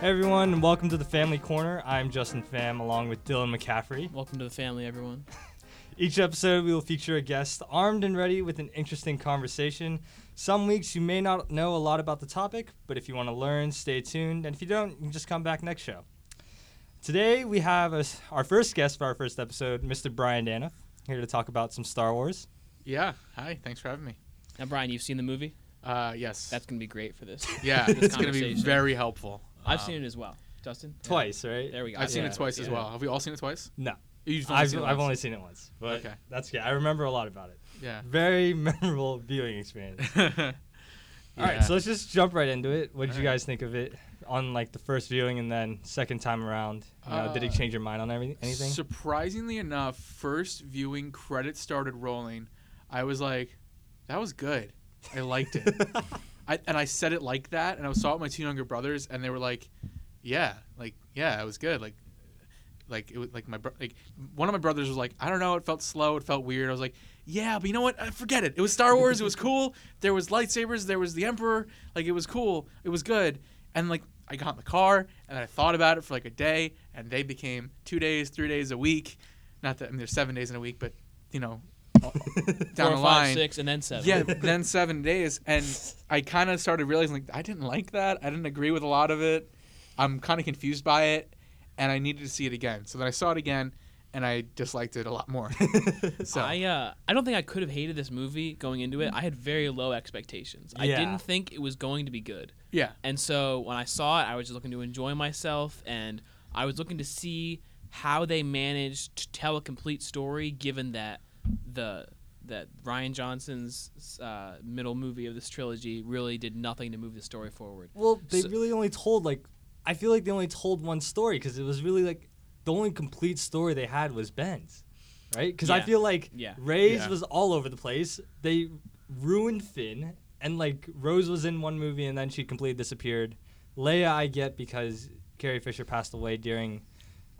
Hey everyone, and welcome to the Family Corner. I'm Justin Pham along with Dylan McCaffrey. Welcome to the family, everyone. Each episode, we will feature a guest armed and ready with an interesting conversation. Some weeks you may not know a lot about the topic, but if you want to learn, stay tuned. And if you don't, you can just come back next show. Today, we have a, our first guest for our first episode, Mr. Brian Danuff, here to talk about some Star Wars. Yeah. Hi. Thanks for having me. Now, Brian, you've seen the movie. Uh, yes. That's gonna be great for this. yeah. this It's gonna be conversation. very helpful. I've Um, seen it as well. Justin. Twice, right? There we go. I've seen it twice as well. Have we all seen it twice? No. You've only I've, seen it I've only seen it once, but Okay. that's good. I remember a lot about it. Yeah. Very memorable viewing experience. All All right, so let's just jump right into it. What did you All right. guys think of it on like the first viewing and then second time around? You know, did it Uh, change your mind on every, anything? Surprisingly enough, first viewing credits started rolling. I was like, that was good. I liked it. I, and I said it like that, and I saw it with my two younger brothers, and they were like, "Yeah, like yeah, it was good." Like, like it was like my bro- like one of my brothers was like, "I don't know, it felt slow, it felt weird." I was like, "Yeah, but you know what? Uh, forget it. It was Star Wars. it was cool. There was lightsabers. There was the Emperor. Like it was cool. It was good." And like I got in the car, and I thought about it for like a day, and they became two days, three days a week. Not that I mean, there's seven days in a week, but you know, down Four, the five, line. six, and then seven. Yeah, then seven days, and I kind of started realizing like I didn't like that. I didn't agree with a lot of it. I'm kind of confused by it, and I needed to see it again. So then I saw it again, and I disliked it a lot more. so I uh, I don't think I could have hated this movie going into it. I had very low expectations. Yeah. I didn't think it was going to be good. yeah, And so when I saw it, I was just looking to enjoy myself, and I was looking to see how they managed to tell a complete story, given that the that Rian Johnson's uh, middle movie of this trilogy really did nothing to move the story forward. well, they So- really only told like I feel like they only told one story because it was really like the only complete story they had was Ben's, right? Because I feel like Yeah. Rey's Yeah. was all over the place. They ruined Finn, and like Rose was in one movie and then she completely disappeared. Leia, I get because Carrie Fisher passed away during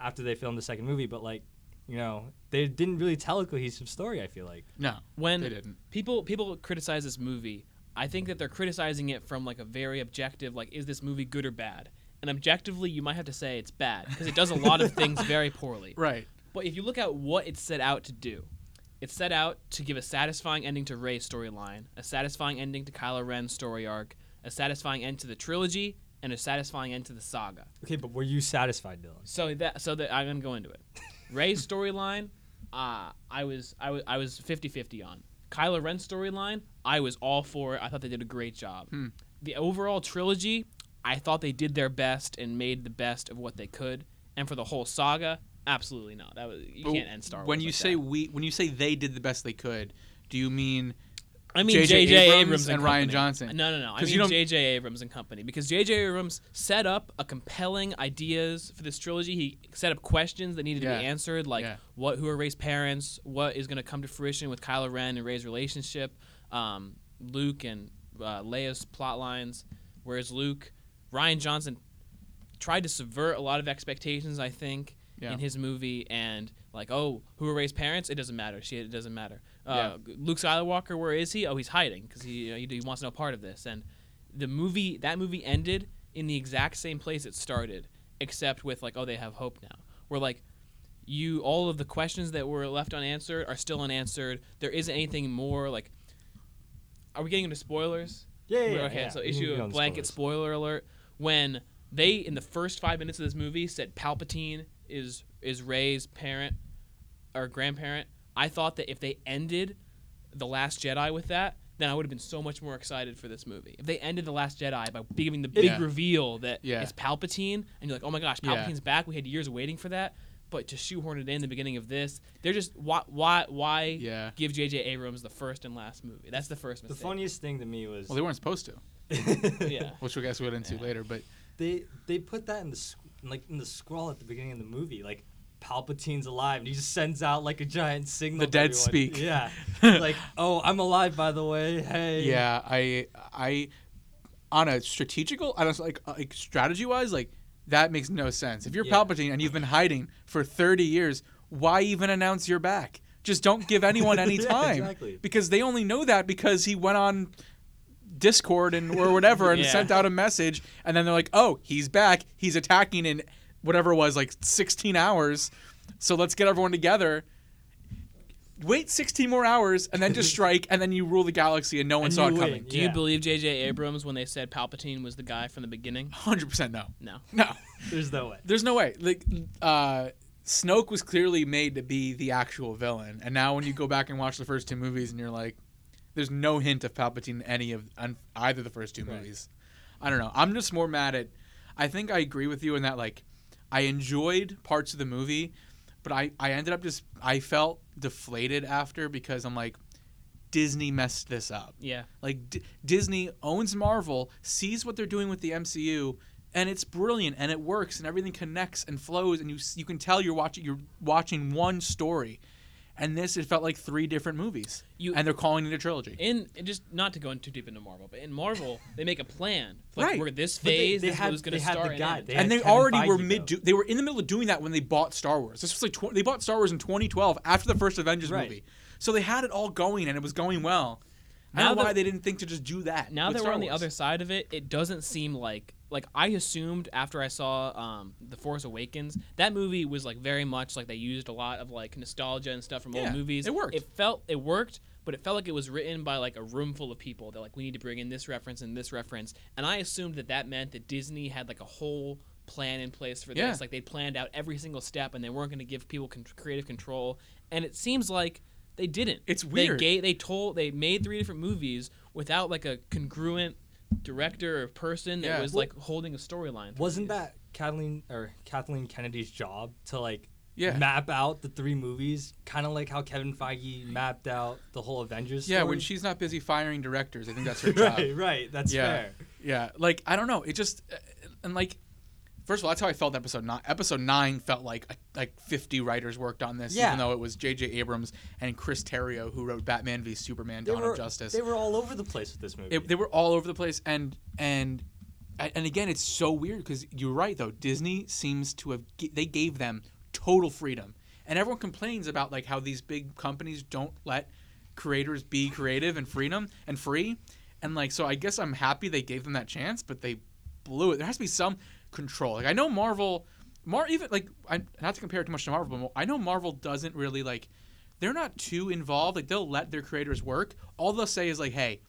after they filmed the second movie, but like you know they didn't really tell a cohesive story. I feel like. no, When they didn't. people people criticize this movie, I think that they're criticizing it from like a very objective, like is this movie good or bad? And objectively, you might have to say it's bad because it does a lot of things very poorly. Right. But if you look at what it set out to do, it set out to give a satisfying ending to Rey's storyline, a satisfying ending to Kylo Ren's story arc, a satisfying end to the trilogy, and a satisfying end to the saga. Okay, but were you satisfied, Dylan? So that so that I'm gonna go into it. Rey's storyline, uh, I was I was I was 50-50 on. Kylo Ren's storyline, I was all for it. I thought they did a great job. Hmm. The overall trilogy, I thought they did their best and made the best of what they could. And for the whole saga, absolutely not. That was you But can't end Star Wars. When you like say that. we, when you say they did the best they could, do you mean I mean J.J. Abrams Abrams, and Rian. Johnson? No, no, no. I mean J.J. Abrams and company because J.J. Abrams set up a compelling ideas for this trilogy. He set up questions that needed to be answered, like Yeah. what, who are Rey's parents, what is going to come to fruition with Kylo Ren and Rey's relationship, um, Luke and uh, Leia's plot lines. Whereas Luke, Rian Johnson tried to subvert a lot of expectations. I think Yeah. in his movie and like, oh, who are Rey's parents? It doesn't matter. She, it doesn't matter. Uh, Luke Skywalker, where is he? Oh, he's hiding because he, you know, he he wants no part of this. And the movie, that movie ended in the exact same place it started, except with like, oh, they have hope now. Where like, you all of the questions that were left unanswered are still unanswered. There isn't anything more like. Are we getting into spoilers? Yeah, yeah, We're- okay, yeah. so issue a blanket spoiler alert. When they in the first five minutes of this movie said Palpatine is is Rey's parent or grandparent, I thought that if they ended the Last Jedi with that, then I would have been so much more excited for this movie. If they ended the Last Jedi by giving the big Yeah. reveal that Yeah. it's Palpatine, and you're like, oh my gosh, Yeah. Palpatine's back. We had years waiting for that. But to shoehorn it in the beginning of this, they're just why why why Yeah. give J.J. Abrams the first and last movie? That's the first The funniest thing to me was well, they weren't supposed to, yeah. which we guess we'll get into Yeah. later. But they they put that in the like in the scroll at the beginning of the movie, like Palpatine's alive, and he just sends out like a giant signal. The dead everyone. speak. Yeah, like oh, I'm alive by the way. Hey. Yeah, I I on a strategical, I don't like uh, like strategy wise, like that makes no sense. If you're Yeah. Palpatine and you've been hiding for 30 years, why even announce you're back? Just don't give anyone any Yeah, time exactly. because they only know that because he went on Discord and or whatever and Yeah. sent out a message, and then they're like, "Oh, he's back. He's attacking in whatever it was like 16 hours. So let's get everyone together." Wait 16 more hours and then just strike and then you rule the galaxy and no one And saw it win. coming. Do Yeah. you believe J.J. Abrams when they said Palpatine was the guy from the beginning? 100% no. No. No. There's no way. There's no way. Like uh Snoke was clearly made to be the actual villain. And now when you go back and watch the first two movies and you're like there's no hint of Palpatine in any of on either of the first two Right. movies. I don't know. I'm just more mad at I think I agree with you in that like I enjoyed parts of the movie, but I I ended up just I felt deflated after because I'm like Disney messed this up. Yeah. Like D- Disney owns Marvel, sees what they're doing with the MCU, and it's brilliant and it works and everything connects and flows and you you can tell you're watching you're watching one story. And this it felt like three different movies. You- and they're calling it a trilogy. In and just not to go in too deep into Marvel, but in Marvel they make a plan. Like Right. we're this But they- phase, they this had- was going to they had the start and guide. They and they Kevin already were mid go. they were in the middle of doing that when they bought Star Wars. This was like tw- they bought Star Wars in 2012 after the first Avengers Right. movie. So they had it all going and it was going well. I Now don't know why they didn't think to just do that. now with that Star we're on the other side of it, it doesn't seem like like I assumed after I saw um, The Force Awakens, that movie was like very much like they used a lot of like nostalgia and stuff from Yeah, old movies. it worked. It felt it worked, but it felt like it was written by like a room full of people. They're like, we need to bring in this reference and this reference, and I assumed that that meant that Disney had like a whole plan in place for Yeah. this. Like they planned out every single step, and they weren't going to give people con- creative control. And it seems like they didn't. It's weird. They gave, they told they made three different movies without like a congruent director or person that Yeah. was Well- like holding a storyline. through Wasn't these. that Kathleen or Kathleen Kennedy's job to like Yeah. map out the three movies, kind of like how Kevin Feige mapped out the whole Avengers? Yeah, story? when she's not busy firing directors, I think that's her job. right, right. That's Yeah. fair. Yeah, like I don't know. It just uh, and like first of all, that's how I felt. Episode nine. Episode nine felt like like fifty writers worked on this, Yeah. even though it was J.J. Abrams and Chris Terrio who wrote Batman v Superman: Dawn were of Justice. they were all over the place with this movie. It- they were all over the place, and and and again, it's so weird because you're right though. Disney seems to have they gave them total freedom, and everyone complains about like how these big companies don't let creators be creative and freedom and free, and like so. I guess I'm happy they gave them that chance, but they blew it. There has to be some control. Like I know Marvel, Mar even like I not to compare it too much to Marvel, but I know Marvel doesn't really like. They're not too involved. Like they'll let their creators work. All they'll say is like, "Hey,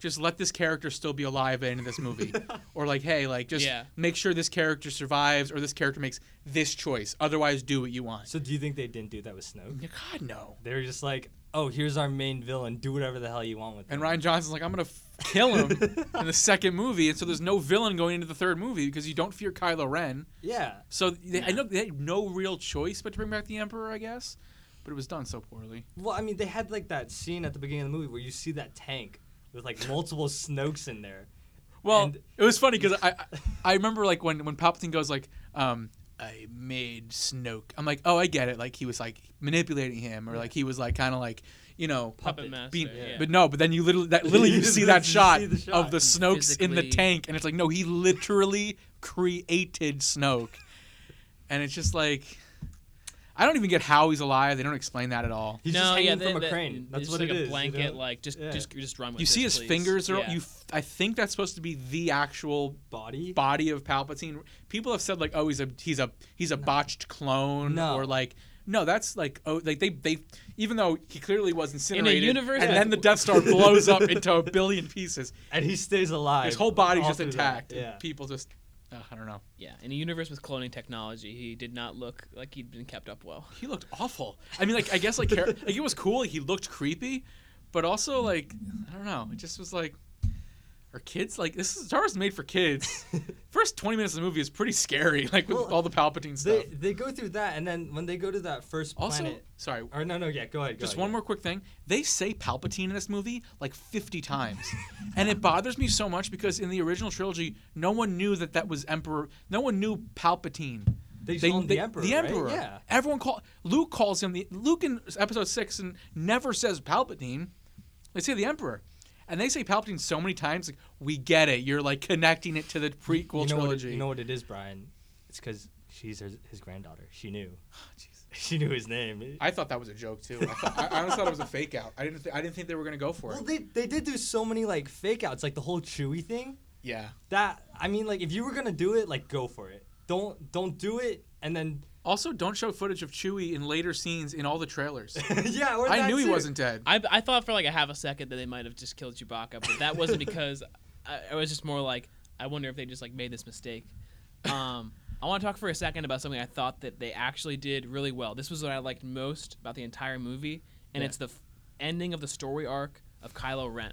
just let this character still be alive in this movie," or like, "Hey, like just Yeah. make sure this character survives or this character makes this choice. Otherwise, do what you want." so do you think they didn't do that with Snoke? God no. They were just like, oh, here's our main villain. Do whatever the hell you want with him. And Rian Johnson's like, I'm gonna f- kill him in the second movie, and so there's no villain going into the third movie because you don't fear Kylo Ren. yeah. So they, I know they had no real choice but to bring back the Emperor, I guess, but it was done so poorly. Well, I mean, they had like that scene at the beginning of the movie where you see that tank with like multiple Snokes in there. Well, And- it was funny because I, I I remember like when when Palpatine goes like, um, I made Snoke. I'm like, oh, I get it. Like he was like manipulating him, or like he was like kind of like you know Puppet master. being, yeah. but no, but then you literally that literally you You see that see shot, the shot. of the Snokes in the tank, and it's like no, he literally created Snoke, and it's just like. I don't even get how he's alive. They don't explain that at all. He's no, just hanging yeah, from they- a they- crane. That's what like it a is, you blanket, know? like just Yeah. just just run with You this, see his please. fingers are. Yeah. You, f- I think that's supposed to be the actual Body. body of Palpatine. People have said like, oh, he's a he's a he's a botched clone, No. or like, no, that's like, oh, like they they even though he clearly was incinerated, universe and that- then the Death Star blows up into a billion pieces. and he stays alive. His whole body's just through intact. Yeah. And people just, uh, I don't know. Yeah, in a universe with cloning technology, he did not look like he'd been kept up well. He looked awful. I mean, like I guess like like it was cool. Like, he looked creepy, but also like I don't know. It just was like. Are kids like this? Is, Star Wars is made for kids. First twenty minutes of the movie is pretty scary, like with Well, all the Palpatine stuff. They they go through that, and then when they go to that first Also, planet. sorry, Or no, no, yeah, go ahead. Go Just ahead, one go more quick thing. They say Palpatine in this movie like 50 times. and it bothers me so much because in the original trilogy, no one knew that that was Emperor. No one knew Palpatine. They him the Emperor, The right? Emperor. Yeah. Everyone call Luke calls him the Luke in episode 6 and never says Palpatine. They say the Emperor. And they say Palpatine so many times like we get it. You're like connecting it to the prequel you know trilogy. It, you know what it is, Brian? It's because she's her, his granddaughter. She knew. Jeez. She knew his name. I thought that was a joke too. I, thought, I, I honestly thought it was a fake out. I didn't. Th- I didn't think they were gonna go for well, it. Well, they they did do so many like fake outs, like the whole Chewie thing. Yeah. That I mean, like if you were gonna do it, like go for it. Don't don't do it and then Also, don't show footage of Chewie in later scenes in all the trailers. yeah. Or I that knew he too. wasn't dead. I, I thought for like a half a second that they might have just killed Chewbacca, but that wasn't because I, it was just more like I wonder if they just like made this mistake. Um, I want to talk for a second about something I thought that they actually did really well. This was what I liked most about the entire movie, and Yeah. it's the f- ending of the story arc of Kylo Ren,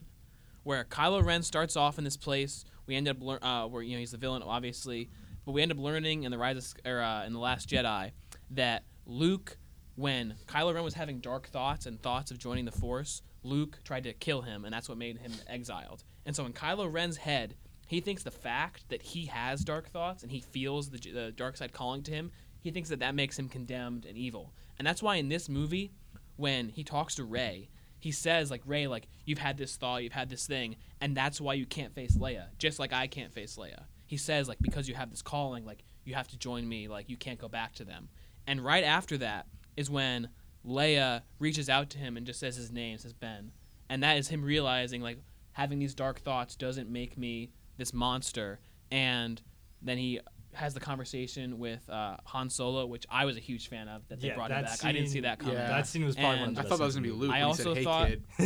where Kylo Ren starts off in this place. We end up lear- uh, where you know he's the villain, obviously, but we end up learning in the Rise of, or uh, in the Last Jedi that Luke, when Kylo Ren was having dark thoughts and thoughts of joining the Force, Luke tried to kill him, and that's what made him exiled. And so in Kylo Ren's head, he thinks the fact that he has dark thoughts and he feels the, the dark side calling to him, he thinks that that makes him condemned and evil. And that's why in this movie, when he talks to Rey, he says like Rey, like you've had this thought, you've had this thing, and that's why you can't face Leia, just like I can't face Leia. He says like because you have this calling, like you have to join me, like you can't go back to them. And right after that is when Leia reaches out to him and just says his name, says Ben, and that is him realizing like having these dark thoughts doesn't make me this monster. And then he has the conversation with uh, Han Solo, which I was a huge fan of that they Yeah, brought him that back. I didn't see scene- that coming. Yeah. That scene was probably one of the I thought that was gonna be Luke. I when he said, also "Hey, thought- kid."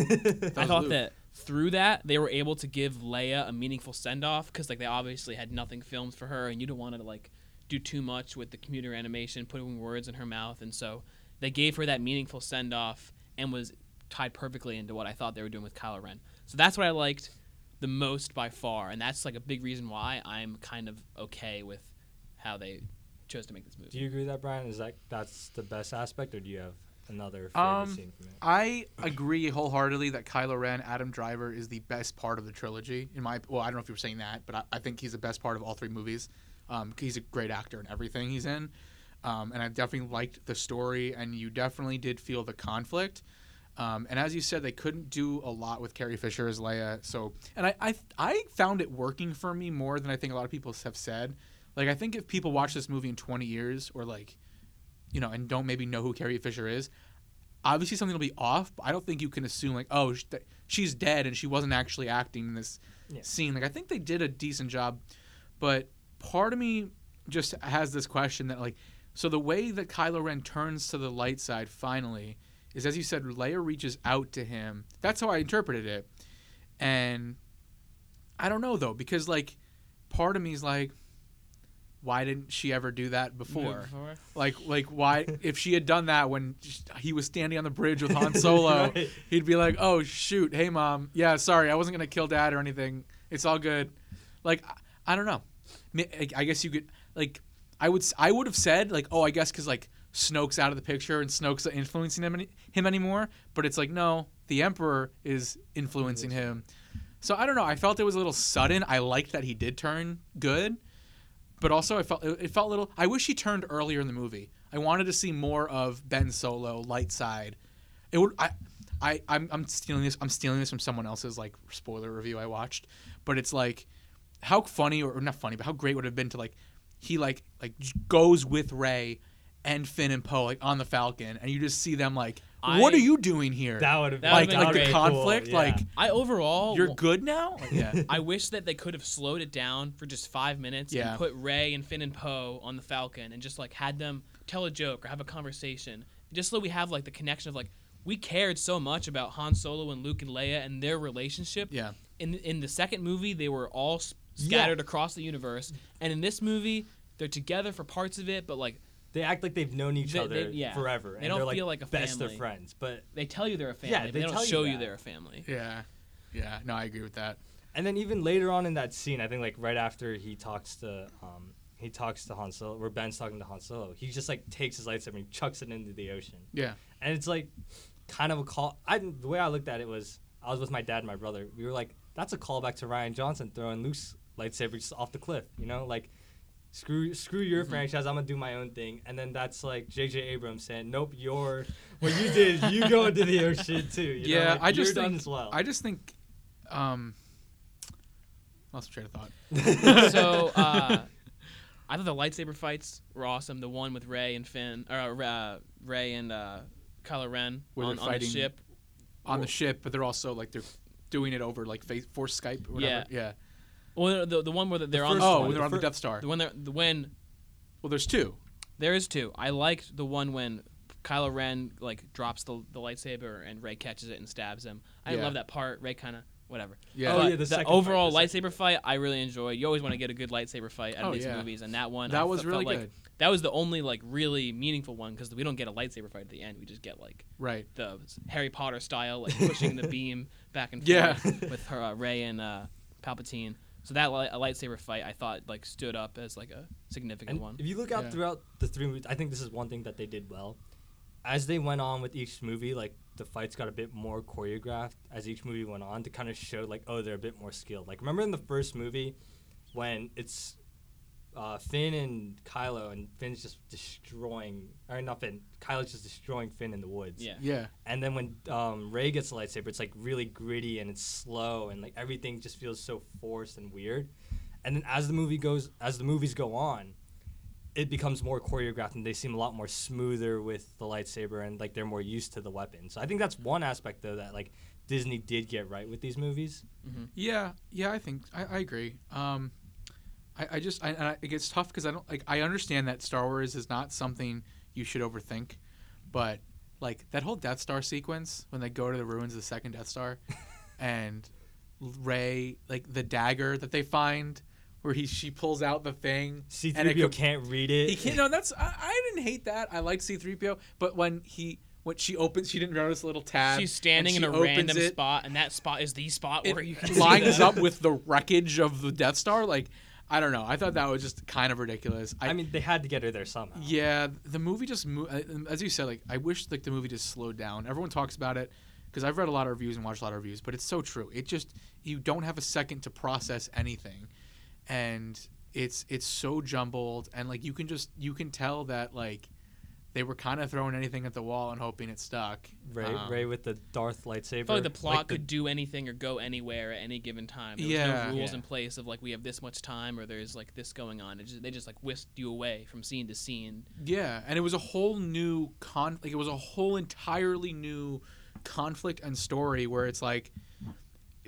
the I thought Luke. that through that they were able to give Leia a meaningful send off because like they obviously had nothing filmed for her, and you don't want to like do too much with the computer animation, putting words in her mouth, and so they gave her that meaningful send off and was tied perfectly into what I thought they were doing with Kylo Ren. So that's what I liked the most by far, and that's like a big reason why I'm kind of okay with how they chose to make this movie. Do you agree with that, Brian? Is that that's the best aspect, or do you have another favorite Um, scene from it? I agree wholeheartedly that Kylo Ren, Adam Driver, is the best part of the trilogy. In my well, I don't know if you were saying that, but I, I think he's the best part of all three movies. Um, he's a great actor in everything he's in, um, and I definitely liked the story, and you definitely did feel the conflict. Um, and as you said, they couldn't do a lot with Carrie Fisher as Leia. So, and I, I, I found it working for me more than I think a lot of people have said. Like, I think if people watch this movie in 20 years, or like, you know, and don't maybe know who Carrie Fisher is, obviously something will be off. But I don't think you can assume like, oh, she's dead and she wasn't actually acting in this Yeah. scene. Like, I think they did a decent job, but part of me just has this question that like, so the way that Kylo Ren turns to the light side finally is, as you said, Leia reaches out to him. That's how I interpreted it, and I don't know though because like, part of me is like. Why didn't she ever do that before? Like, like why? if she had done that when he was standing on the bridge with Han Solo, Right. he'd be like, "Oh shoot, hey mom, yeah, sorry, I wasn't gonna kill dad or anything. It's all good." Like, I, I don't know. I guess you could like, I would, I would have said like, "Oh, I guess because like Snoke's out of the picture and Snoke's influencing him any, him anymore." But it's like, no, the Emperor is influencing him. So I don't know. I felt it was a little sudden. I liked that he did turn good but also I felt it felt a little. I wish he turned earlier in the movie. I wanted to see more of Ben Solo, light side. It would. I, I, I'm, I'm stealing this. I'm stealing this from someone else's like spoiler review I watched, but it's like how funny or, or not funny, but how great would it have been to like he like like goes with Rey and Finn and Poe like on the Falcon, and you just see them like, what I- are you doing here? That would have That like would've like been the great. conflict, like I overall you're wa- good now. Like, yeah. I wish that they could have slowed it down for just five minutes Yeah. and put Rey and Finn and Poe on the Falcon and just like had them tell a joke or have a conversation, just so we have like the connection of like we cared so much about Han Solo and Luke and Leia and their relationship. Yeah. In in the second movie, they were all s- Yeah. scattered across the universe, and in this movie, they're together for parts of it, but like They act like they've known each They- other they- yeah. forever. They and don't they're, like, feel like a best family. of friends. But they tell you they're a family, Yeah, but they they, don't tell you show you they're a family. Yeah. Yeah. No, I agree with that. and then even later on in that scene, I think like right after he talks to um he talks to Han Solo, where Ben's talking to Han Solo, he just like takes his lightsaber and chucks it into the ocean. Yeah. and it's like kind of a call. I the way I looked at it was I was with my dad and my brother. We were like, that's a callback to Rian Johnson throwing Luke's lightsaber just off the cliff. You know, like screw screw your franchise. I'm gonna do my own thing. And then that's like J.J. Abrams saying, nope, your what you did, you go into the ocean too. you know? yeah, Like, I just you're done think as well. I just think um lost my train of thought. so uh, I thought the lightsaber fights were awesome. The one with Rey and Finn, or uh, Rey and uh, Kylo Ren Where on, on the ship. on the ship, but they're also like they're doing it over like face force Skype or whatever. Yeah. Well, the, the one where they're on the, Oh, one, when they're the on the Death Star. the one they're, the when Well, there's two. there is two. I liked the one when Kylo Ren like drops the, the lightsaber and Rey catches it and stabs him. I Yeah. love that part. Rey kind of whatever. Yeah. Oh, But yeah, the second fight, overall the lightsaber fight I really enjoyed. You always want to get a good lightsaber fight out of Oh, these yeah. movies, and that one That I was fe- really felt like good. that was the only like really meaningful one because we don't get a lightsaber fight at the end. We just get like Right. the Harry Potter style, like pushing the beam back and forth Yeah. with her uh, Rey and uh, Palpatine. So that li- a lightsaber fight I thought like stood up as like a significant And one. if you look out Yeah. throughout the three movies, I think this is one thing that they did well. As they went on with each movie, like the fights got a bit more choreographed as each movie went on to kind of show like, oh, they're a bit more skilled. Like remember in the first movie when it's uh, Finn and Kylo and Finn's just destroying, or not Finn, Kylo's just destroying Finn in the woods. Yeah. Yeah. And then when um, Rey gets the lightsaber, it's like really gritty and it's slow and like everything just feels so forced and weird. And then as the movie goes, as the movies go on, it becomes more choreographed and they seem a lot more smoother with the lightsaber and like they're more used to the weapon. So I think that's one aspect though that like Disney did get right with these movies. Yeah, yeah, I think I, I agree. Um, I, I just I, and I, it gets tough because I don't like I understand that Star Wars is not something you should overthink, but like that whole Death Star sequence when they go to the ruins of the second Death Star, and Rey like the dagger that they find where he she pulls out the thing C3PO and it co- can't read it. he can't. No, that's I, I didn't hate that. I like C three PO, but when he when she opens, she didn't notice a little tab. She's standing in a random it, spot, and that spot is the spot It where you can see lines that. up with the wreckage of the Death Star. Like I don't know. I thought that was just kind of ridiculous. I, I mean, they had to get her there somehow. yeah, the movie just mo- uh, as you said. Like I wish like the movie just slowed down. Everyone talks about it because I've read a lot of reviews and watched a lot of reviews, but it's so true. It just you don't have a second to process anything, and it's it's so jumbled and like you can just you can tell that like they were kind of throwing anything at the wall and hoping it stuck. Rey, Um, Rey with the Darth lightsaber. I feel like the plot the- could do anything or go anywhere at any given time. There was Yeah. no rules Yeah. in place of like we have this much time or there's like this going on. It just, they just like whisked you away from scene to scene. Yeah, and it was a whole new con. Like it was a whole entirely new conflict and story where it's like,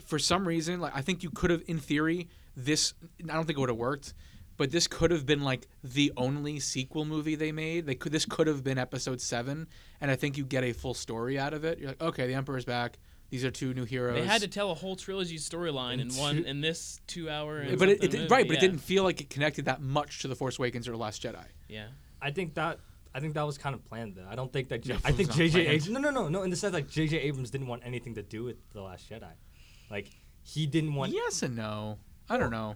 for some reason, like I think you could have, in theory, this. I don't think it would have worked, but this could have been like the only sequel movie they made. They could. This could have been Episode Seven, and I think you get a full story out of it. You're like, okay, the Emperor's back. These are two new heroes. They had to tell a whole trilogy storyline in In one in this two hour. And but it, it did, movie, right, but yeah. it didn't feel like it connected that much to the Force Awakens or the Last Jedi. Yeah. I think that I think that was kind of planned though. I don't think that. J- No, I think was not J.J. planned. Abrams. No, no, no, no. In the sense like J.J. Abrams didn't want anything to do with the Last Jedi. Like he didn't want. Yes and no. I don't know.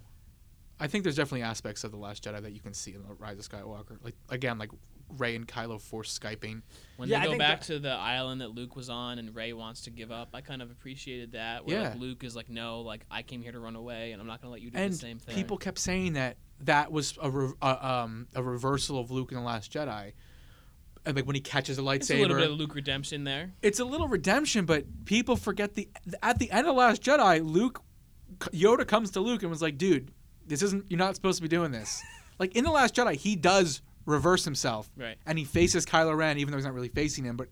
I think there's definitely aspects of the Last Jedi that you can see in the Rise of Skywalker. Like again, like Rey and Kylo force skyping. When Yeah, they go back that- to the island that Luke was on and Rey wants to give up, I kind of appreciated that. Where like Luke is like, no, like I came here to run away and I'm not gonna let you do And the same thing. people kept saying that that was a re- uh, um a reversal of Luke in the Last Jedi. And like when he catches the It's a little bit of Luke redemption there. it's a little redemption, but people forget the at the end of Last Jedi, Luke Yoda comes to Luke and was like, "Dude, this isn't. You're not supposed to be doing this." like in the Last Jedi, he does reverse himself, Right. and he faces Kylo Ren, even though he's not really facing him. But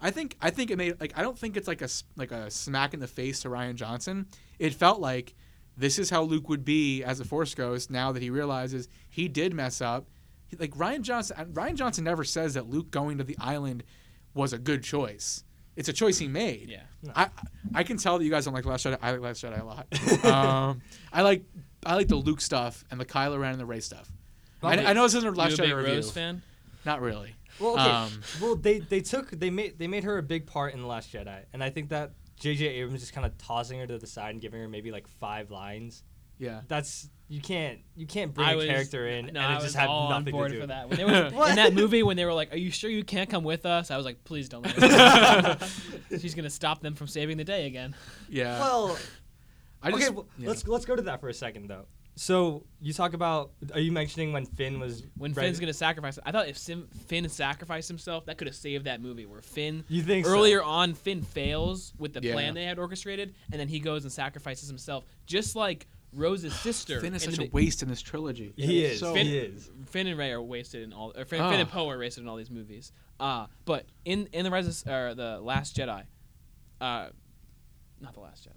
I think I think it made like I don't think it's like a like a smack in the face to Rian Johnson. It felt like this is how Luke would be as a Force Ghost now that he realizes he did mess up. He- Like Rian Johnson, Rian Johnson never says that Luke going to the island was a good choice. It's a choice he made. Yeah. I I can tell that you guys don't like Last Jedi. I like Last Jedi a lot. um, I like I like the Luke stuff and the Kylo Ren and the Rey stuff. I, I know this isn't a Last a big Jedi review. Rose fan? Not really. Well, okay. Um, well, they they took they made they made her a big part in the Last Jedi, and I think that J.J. Abrams just kind of tossing her to the side and giving her maybe like five lines. Yeah. That's you can't you can't bring I a was, character in no, and I it was just have all on nothing board to do. for that. When they were What? in that movie, when they were like, "Are you sure you can't come with us?" I was like, "Please don't." Let her. She's gonna stop them from saving the day again. Yeah. Well, I just, okay, well, yeah. let's let's go to that for a second though. So you talk about are you mentioning when Finn was When ready- Finn's gonna sacrifice, I thought if Sim, Finn sacrificed himself, that could have saved that movie. Where Finn You think so? earlier on, Finn fails with the Yeah. plan they had orchestrated, and then he goes and sacrifices himself, just like Rose's sister. Finn is such the a waste in this trilogy. He is. So, Finn- he is. Finn and Rey are wasted in all. Or Finn, Ah. Finn and Poe are wasted in all these movies. Uh, but in in the Rise of, or the Last Jedi, uh, not the Last Jedi,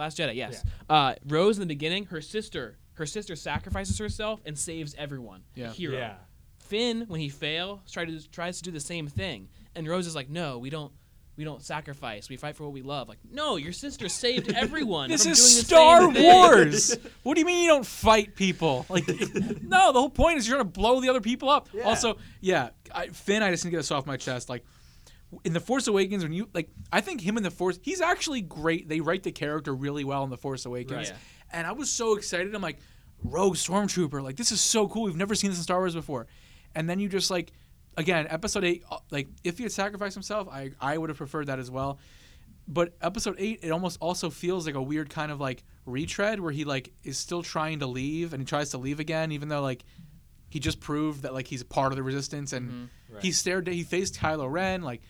Last Jedi. Yes. Uh, Rose in the beginning, her sister, her sister sacrifices herself and saves everyone. Yeah. The hero. Yeah. Finn, when he fails, try to tries to do the same thing, and Rose is like, "No, we don't." We don't sacrifice. We fight for what we love. Like, no, your sister saved everyone. This from is doing the Star same thing." Wars. what do you mean you don't fight people? Like, no, the whole point is you're gonna blow the other people up. Yeah. Also, yeah, I, Finn, I just need to get this off my chest. Like, in the Force Awakens, when you like, I think him in the Force, he's actually great. They write the character really well in the Force Awakens, Right. And I was so excited. I'm like, Rogue Stormtrooper, like this is so cool. We've never seen this in Star Wars before. And then you just like, again, Episode Eight, uh, like if he had sacrificed himself, I I would have preferred that as well but episode 8 it almost also feels like a weird kind of like retread where he like is still trying to leave and he tries to leave again even though like he just proved that like he's a part of the resistance and Right. he stared he faced Kylo Ren like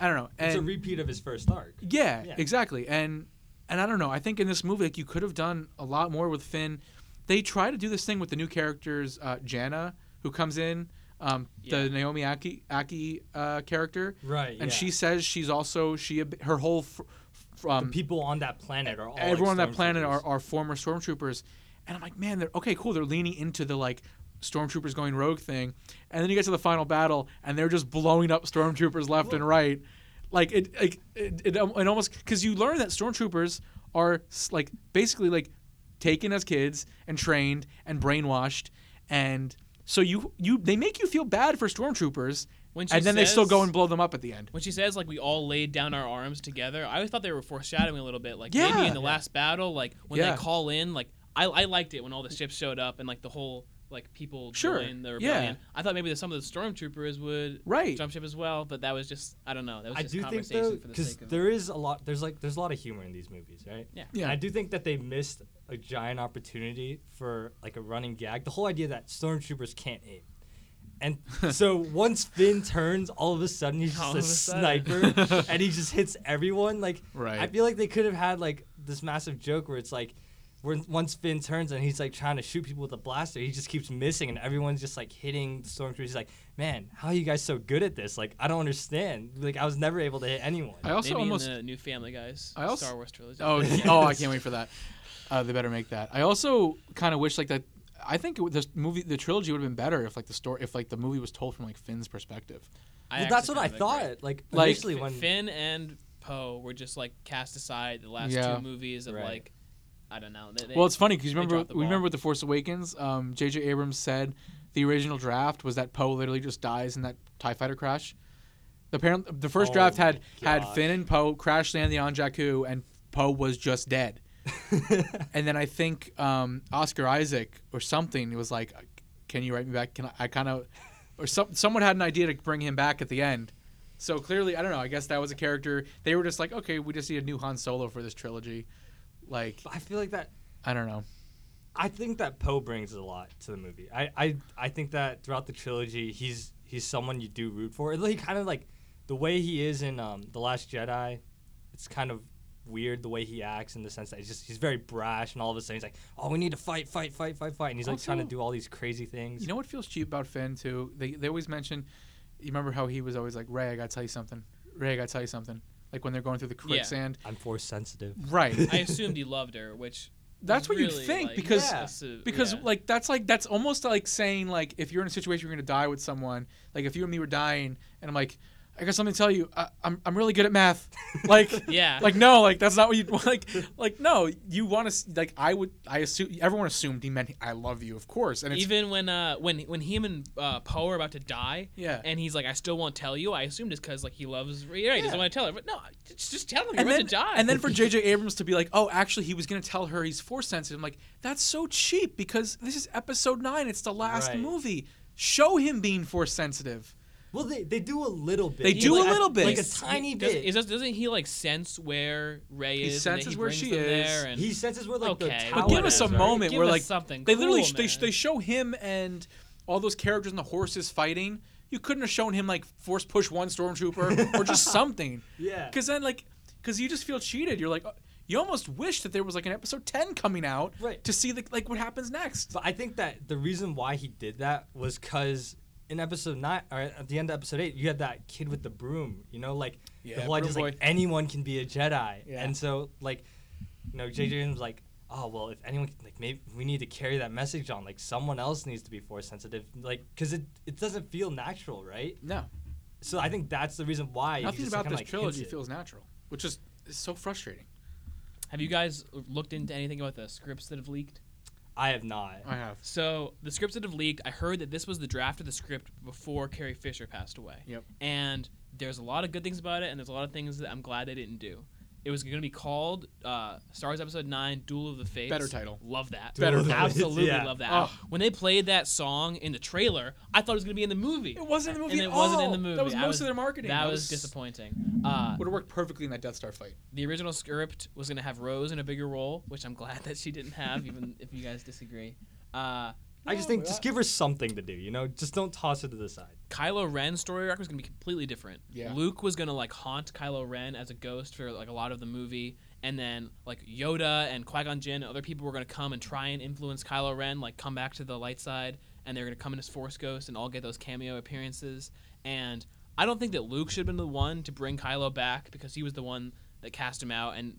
I don't know It's a repeat of his first arc. yeah, Yeah. exactly and and I don't know I think in this movie like you could have done a lot more with Finn they try to do this thing with the new characters uh, Jannah who comes in um, Yeah. the Naomi Ackie Ackie uh, character Right. and yeah. she says she's also she her whole f- um, the people on that planet are all like, everyone on that planet are, are former stormtroopers and i'm like man they're okay cool they're leaning into the like stormtroopers going rogue thing and then you get to the final battle and they're just blowing up stormtroopers left and right like it like it, it, um, it almost because you learn that stormtroopers are like basically like taken as kids and trained and brainwashed and so you you they make you feel bad for stormtroopers When she and then they still go and blow them up at the end When she says like we all laid down our arms together, I always thought they were foreshadowing a little bit. Like Yeah. maybe in the last battle, like when Yeah. they call in, like I, I liked it when all the ships showed up and like the whole like people Sure. joined the Yeah. rebellion. I thought maybe that some of the stormtroopers would Right. jump ship as well, but that was just I don't know. That was I just do think conversation though, for the because sake of it. there is a lot. There's like there's a lot of humor in these movies, right? Yeah. Yeah. And I do think that they missed a giant opportunity for like a running gag. The whole idea that stormtroopers can't aim. And so once Finn turns, all of a sudden he's All just a a sniper, and he just hits everyone. Like, Right. I feel like they could have had like this massive joke where it's like, when once Finn turns and he's like trying to shoot people with a blaster, he just keeps missing, and everyone's just like hitting the stormtroopers. He's like, "Man, how are you guys so good at this? Like, I don't understand. Like, I was never able to hit anyone." i also maybe almost in the new Family Guys I also- Star Wars trilogy. Oh, oh, I can't wait for that. Uh, they better make that. I also kind of wish like that. I think it, this movie, the trilogy, would have been better if like the story, if like the movie was told from like Finn's perspective. I well, that's what I thought. agree. Like, Like, initially F- when Finn and Poe were just like cast aside the last Yeah. two movies of Right. like I don't know. They, they, well, it's funny because remember we remember with the Force Awakens, um, J.J. Abrams said the original draft was that Poe literally just dies in that Tie Fighter crash. The parent, the first Oh draft had had. Finn and Poe crash landing on Jakku, and Poe was just dead. and then I think um, Oscar Isaac or something was like, "Can you write me back? Can I, I kind of?" Or some someone had an idea to bring him back at the end. So clearly, I don't know. I guess that was a character. They were just like, okay, we just need a new Han Solo for this trilogy. Like, I feel like that. I don't know. I think that Poe brings a lot to the movie. I, I, I think that throughout the trilogy, he's he's someone you do root for. He kind of like the way he is in um, the Last Jedi. It's kind of weird the way he acts in the sense that he's just he's very brash and all of a sudden he's like, oh, we need to fight, fight, fight, fight, fight, and he's like trying to do all these crazy things. You know what feels cheap about Finn too? They they always mention. You remember how he was always like, Rey, I gotta tell you something. Rey, I gotta tell you something. Like when they're going through the Yeah. quicksand. I'm force sensitive. Right. I assumed he loved her, which That's was what you'd think like, because Yeah. because yeah. like that's like that's almost like saying like if you're in a situation where you're gonna die with someone, like if you and me were dying, and I'm like, I got something to tell you. I, I'm I'm really good at math. Like yeah, like no, like that's not what you like. Like no, you want to like I would I assume everyone assumed he meant I love you, of course, and it's even when uh when when him and uh, Poe are about to die, Yeah. and he's like, I still won't tell you. I assumed it's because like he loves Rey. He Yeah. doesn't want to tell her, but no, just, just tell him you're and about then, to die. and then for J.J. Abrams to be like, oh, actually, he was going to tell her he's force sensitive. I'm like, that's so cheap because this is episode nine. It's the last Right. movie. Show him being force sensitive. Well, they, they do a little bit. They He, do like, a little bit. like a He's- tiny does, bit. is, doesn't he like sense where Rey He is? and that senses he where brings she them is. There and he senses where like Okay, the but tower But give us is, a right? moment Give where us like something they literally cool, they, man. they show him and all those characters and the horses fighting. You couldn't have shown him like force push one stormtrooper or just something. Yeah. Because then like because you just feel cheated. You're like. uh, you almost wish that there was like an episode 10 coming out Right. to see the, like what happens next. But I think that the reason why he did that was because in episode nine, or at the end of episode eight, you had that kid with the broom. You know, like Yeah, the whole idea is like boy. anyone can be a Jedi, Yeah. and so like, you know, JJ Abrams was like, oh well, if anyone like maybe we need to carry that message on. Like someone else needs to be force sensitive, like because it it doesn't feel natural, right? No, So I think that's the reason why. he nothing just about kinda, this like, trilogy hints it. feels natural, which is, is so frustrating. Have you guys looked into anything about the scripts that have leaked? I have not. I have. So the scripts that have leaked, I heard that this was the draft of the script before Carrie Fisher passed away. Yep. And there's a lot of good things about it, and there's a lot of things that I'm glad they didn't do. It was going to be called uh, Star Wars Episode Nine: Duel of the Fates. Better title. Love that. Better Duel of the Fates, Absolutely yeah. love that. Oh. When they played that song in the trailer, I thought it was going to be in the movie. It wasn't in the movie and at it wasn't in all. the movie. That was I most of their marketing. That, That was, was- disappointing. Uh, Would have worked perfectly in that Death Star fight. the original script was going to have Rose in a bigger role, which I'm glad that she didn't have, even if you guys disagree. Uh, I just think just give her something to do. You know, just don't toss her to the side. Kylo Ren's story arc was gonna be completely different. Yeah. Luke was gonna like haunt Kylo Ren as a ghost for like a lot of the movie, and then like Yoda and Qui Gon Jinn and other people were gonna come and try and influence Kylo Ren, like come back to the light side, and they're gonna come in as Force ghosts and all get those cameo appearances. And I don't think that Luke should have been the one to bring Kylo back because he was the one that cast him out and.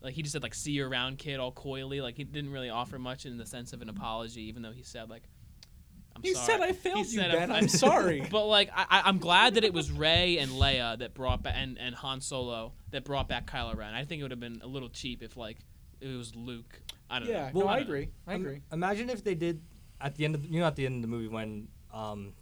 Like he just said, like "see you around, kid," all coyly. Like he didn't really offer much in the sense of an apology, even though he said, "like, I'm He sorry." said, "I failed He you, said, Ben. I'm sorry." But like, I, I- I'm glad that it was Rey and Leia that brought back and, and Han Solo that brought back Kylo Ren. I think it would have been a little cheap if like it was Luke. I don't know. Yeah, know. no, I don't know. agree. I Im- agree. imagine if they did at the end of the, you know at the end of the movie when um,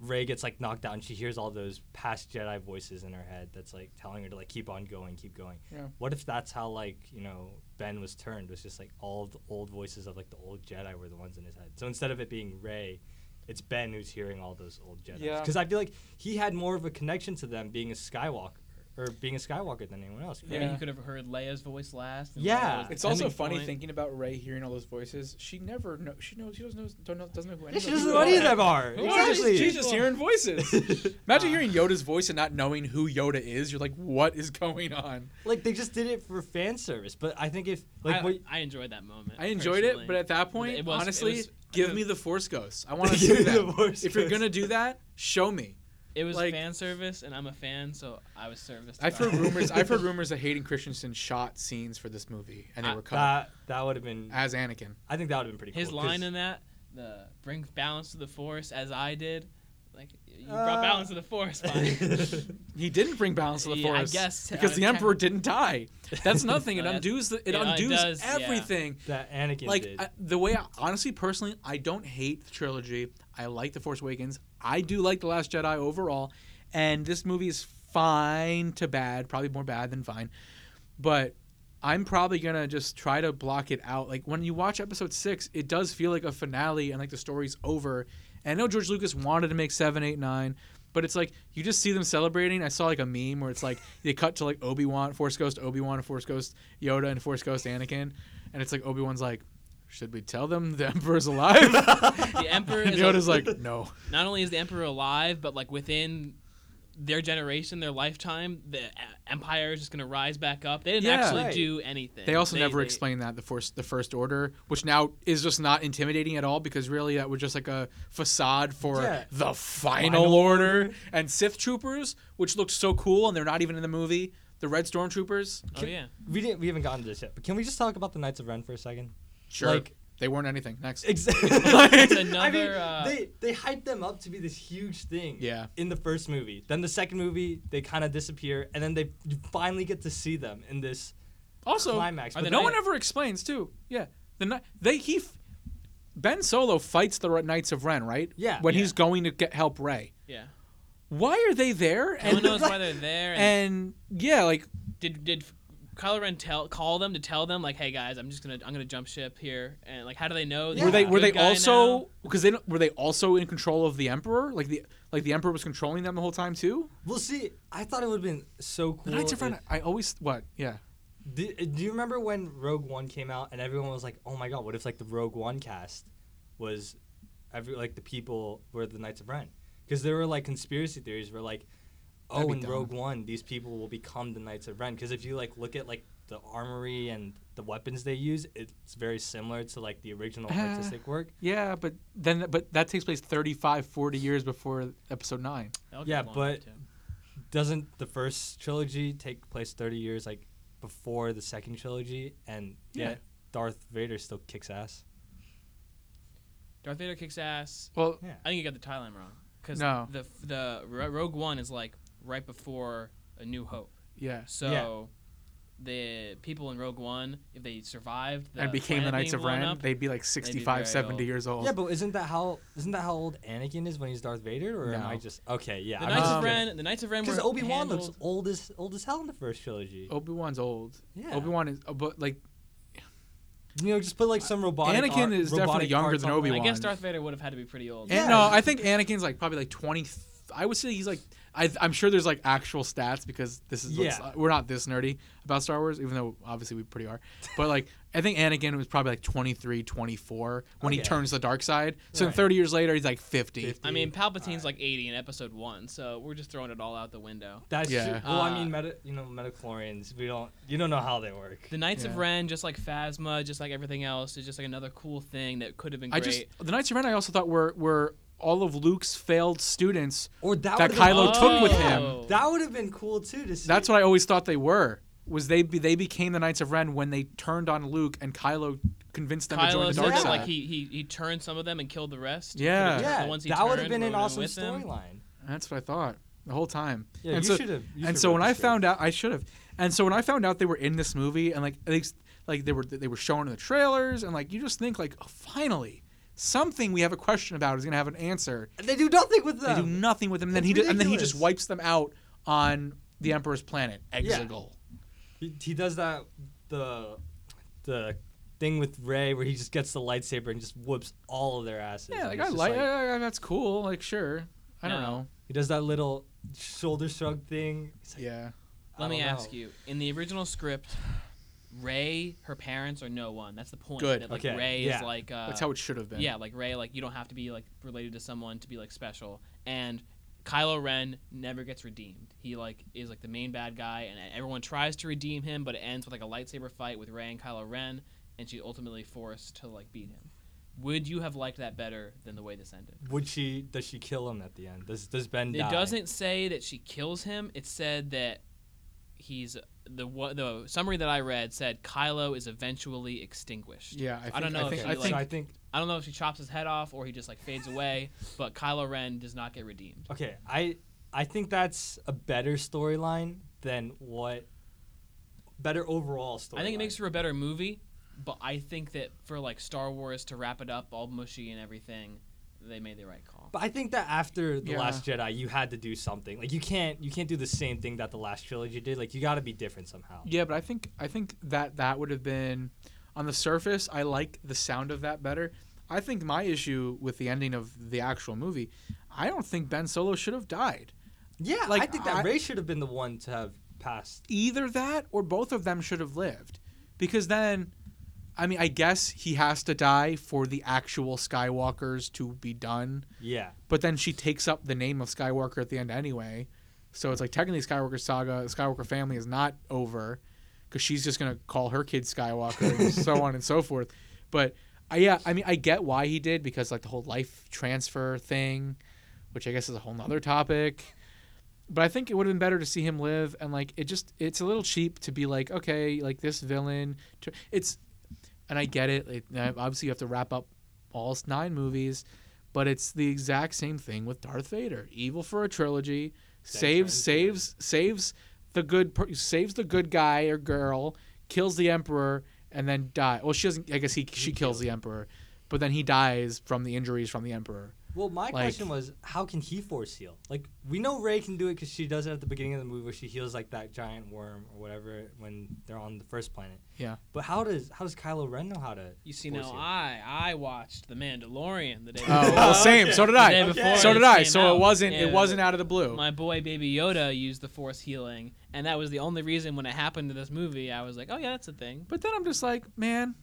Rey gets like knocked out and she hears all those past Jedi voices in her head that's like telling her to like keep on going, keep going. Yeah. What if that's how like you know Ben was turned? Was just like all the old voices of like the old Jedi were the ones in his head. So instead of it being Rey. It's Ben who's hearing all those old Jedi. Yeah. Because I feel like he had more of a connection to them being a Skywalker or being a Skywalker than anyone else. Maybe Yeah. he could have heard Leia's voice last. Yeah. It's also funny point. thinking about Rey hearing all those voices. She never know. She knows. She doesn't know. Don't know doesn't know who any Yeah, she of doesn't know any of them are. Exactly. these She's just hearing voices. Imagine hearing Yoda's voice and not knowing who Yoda is. You're like, what is going on? like they just did it for fan service. But I think if like I, what, I enjoyed that moment. I enjoyed it, but at that point, it was- it honestly, was- give me the Force Ghost. I want to Give see me the that. Force If you're gonna do that, show me. It was like- fan service, and I'm a fan, so I was serviced. I've heard it. rumors. I've heard rumors that Hayden Christensen shot scenes for this movie and they I- were cut that that would have been. as Anakin. I think that would have been pretty. His cool, line 'cause- in that, the bring balance to the force as I did, like you Uh, brought balance to the force. He didn't bring balance to the Yeah, I Force guess, because uh, the ca- Emperor didn't die. That's nothing. It undoes the. It it undoes undoes, yeah. everything. that Anakin like did. I, the way I, honestly personally i don't hate the trilogy i like the force awakens i do like the last jedi overall and this movie is fine to bad probably more bad than fine but i'm probably gonna just try to block it out like when you watch episode six it does feel like a finale and like the story's over and i know george lucas wanted to make seven eight nine but it's like you just see them celebrating. I saw like a meme where it's like they cut to like Obi Wan, Force Ghost, Obi Wan, Force Ghost, Yoda, and Force Ghost Anakin, and it's like Obi Wan's like, should we tell them the Emperor's alive? the Emperor is Yoda's a- like, no. not only is the Emperor alive, but like within their generation, their lifetime, the Empire is just gonna rise back up. They didn't Yeah. actually Right. do anything. They also never they- explained that the first the First Order, which now is just not intimidating at all because really that was just like a facade for Yeah. the final, Final order. Order. and Sith troopers, which looked so cool, and they're not even in the movie. The Red Stormtroopers, Oh yeah. we didn't. We haven't gotten to this yet. But can we just talk about the Knights of Ren for a second? sure, Like they weren't anything. Next, exactly. It's I mean, uh, they they hyped them up to be this huge thing. Yeah. In the first movie, then the second movie, they kind of disappear, and then they finally get to see them in this also climax. Are But no not- one ever explains too. Yeah, the they he f- Ben Solo fights the Knights of Ren, right? Yeah. when Yeah. he's going to get help Rey. Yeah. Why are they there? No one knows why they're there. And, and yeah, like did did Kylo Ren tell call them to tell them like, hey guys, I'm just gonna I'm gonna jump ship here, and like, how do they know? Yeah. were they were they also because they were they also in control of the Emperor? Like the like the Emperor was controlling them the whole time too. We'll see. I thought it would have been so cool. The Knights of Ren. I always what? Yeah. Do, do you remember when Rogue One came out and everyone was like, "Oh my god, what if like the Rogue One cast was every like the people were the Knights of Ren?" Because there were like conspiracy theories where like, That'd "Oh, in dumb. Rogue One, these people will become the Knights of Ren." Because if you like look at like the armory and the weapons they use, it's very similar to like the original Ah. artistic work. Yeah, but then but that takes place 35, 40 years before episode nine. Yeah, but- Doesn't the first trilogy take place 30 years like before the second trilogy? And Yeah. yeah, Darth Vader still kicks ass. Darth Vader kicks ass. Well, Yeah. I think you got the timeline wrong. Because No. the the Rogue One is like right before A New Hope. yeah. So the people in Rogue One, if they survived the and became the Knights of blown Ren, up, they'd be like 65, very 70 old. years old. Yeah, but isn't that how isn't that how old Anakin is when he's Darth Vader? Or am I just okay? Yeah, the I'm Knights just of Um, Ren, the Knights of Ren were because Obi Wan looks handled- old as old as hell in the first trilogy. Obi Wan's old. Yeah. Obi Wan is, uh, but like You know, just put like some robotic. Anakin art- is definitely younger than Obi-Wan. I guess Darth Vader would have had to be pretty old. Yeah. No, I think Anakin's like probably like 20. th- I would say he's like, I, I'm sure there's like actual stats because this is, let's- Yeah. we're not this nerdy about Star Wars, even though obviously we pretty are. But like, I think Anakin was probably like 23, 24 when he turns the dark side. So Right. 30 years later, he's like 50. 50. I mean, Palpatine's Alright. like 80 in Episode One, so we're just throwing it all out the window. That's Yeah. true. Well, I mean, meta, you know, midi-chlorians. We don't. You don't know how they work. The Knights of Ren, just like Phasma, just like everything else, is just like another cool thing that could have been I just, the Knights of Ren, I also thought were, were all of Luke's failed students. Or that, That would've been Kylo cool. took with him. Oh. That would have been cool too to see. That's what I always thought they were. Was they be, they became the Knights of Ren when they turned on Luke and Kylo convinced them to join the dark that, side. like he, he he turned some of them and killed the rest. Yeah. Yeah, the that would have been an were awesome storyline. That's what I thought the whole time. Yeah, and you so, should have. and so when I found out, I should have. And so when I found out they were in this movie, and like they, like they were they were shown in the trailers, and like you just think like, oh, finally, something we have a question about is gonna have an answer. they do nothing with them. They do nothing with them, and then he ju- and then he just wipes them out on the Emperor's planet, Exegol. He, he does that the the thing with Rey where he just gets the lightsaber and just whoops all of their asses. Yeah, like I just like, yeah, that's cool. Like sure, I don't No. know. he does that little shoulder shrug thing. Like, Yeah, Let me don't ask you: in the original script, Rey, her parents are no one. That's the point. Good. That, like Okay, Rey yeah. is like. Uh, that's how it should have been. Yeah, like Rey, like you don't have to be like related to someone to be like special. And Kylo Ren never gets redeemed. He like is like the main bad guy, and everyone tries to redeem him, but it ends with like a lightsaber fight with Rey and Kylo Ren, and she's ultimately forced to like beat him. Would you have liked that better than the way this ended? Would she? Does she kill him at the end? Does Does Ben It die? doesn't say that she kills him. It said that he's the what the summary that I read said Kylo is eventually extinguished. yeah. I, think, don't know I if think, she, I like- think I think I don't know if she chops his head off or he just like fades away, but Kylo Ren does not get redeemed. okay. I I think that's a better storyline than what. Better overall storyline. I think it makes for a better movie, but I think that for like Star Wars to wrap it up all mushy and everything, they made the right call. But I think that after the Yeah. Last Jedi, you had to do something. Like you can't you can't do the same thing that the last trilogy did. Like you got to be different somehow. Yeah, but I think I think that that would have been on the surface. I like the sound of that better. I think my issue with the ending of the actual movie, I don't think Ben Solo should have died. Yeah, Like, I think that I- Rey should have been the one to have passed. Either that or both of them should have lived, because then, I mean, I guess he has to die for the actual Skywalkers to be done. Yeah, But then she takes up the name of Skywalker at the end anyway. So it's like technically Skywalker saga, the Skywalker family is not over because she's just gonna call her kid Skywalker and so on and so forth. But I, yeah, I mean, I get why he did because like the whole life transfer thing, which I guess is a whole nother topic. But I think it would have been better to see him live and like it just it's a little cheap to be like okay like this villain. It's and I get it. Like, obviously you have to wrap up all nine movies but it's the exact same thing with Darth Vader. Evil for a trilogy, saves saves saves the good per- saves the good guy or girl, kills the emperor, and then die. Well, she doesn't. I guess he she kills the emperor, but then he dies from the injuries from the emperor. Well, my Like- question was, how can he force heal? Like, we know Rey can do it because she does it at the beginning of the movie, where she heals like that giant worm or whatever when they're on the first planet. Yeah. But how does how does Kylo Ren know how to? You see, force now heal? I I watched The Mandalorian the day Oh, before. well, same. So did The I. day Okay. So did I. So out, it wasn't. It wasn't out of the blue. My boy Baby Yoda used the Force healing, and that was the only reason when it happened to this movie, I was like, oh yeah, that's a thing. But then I'm just like, man,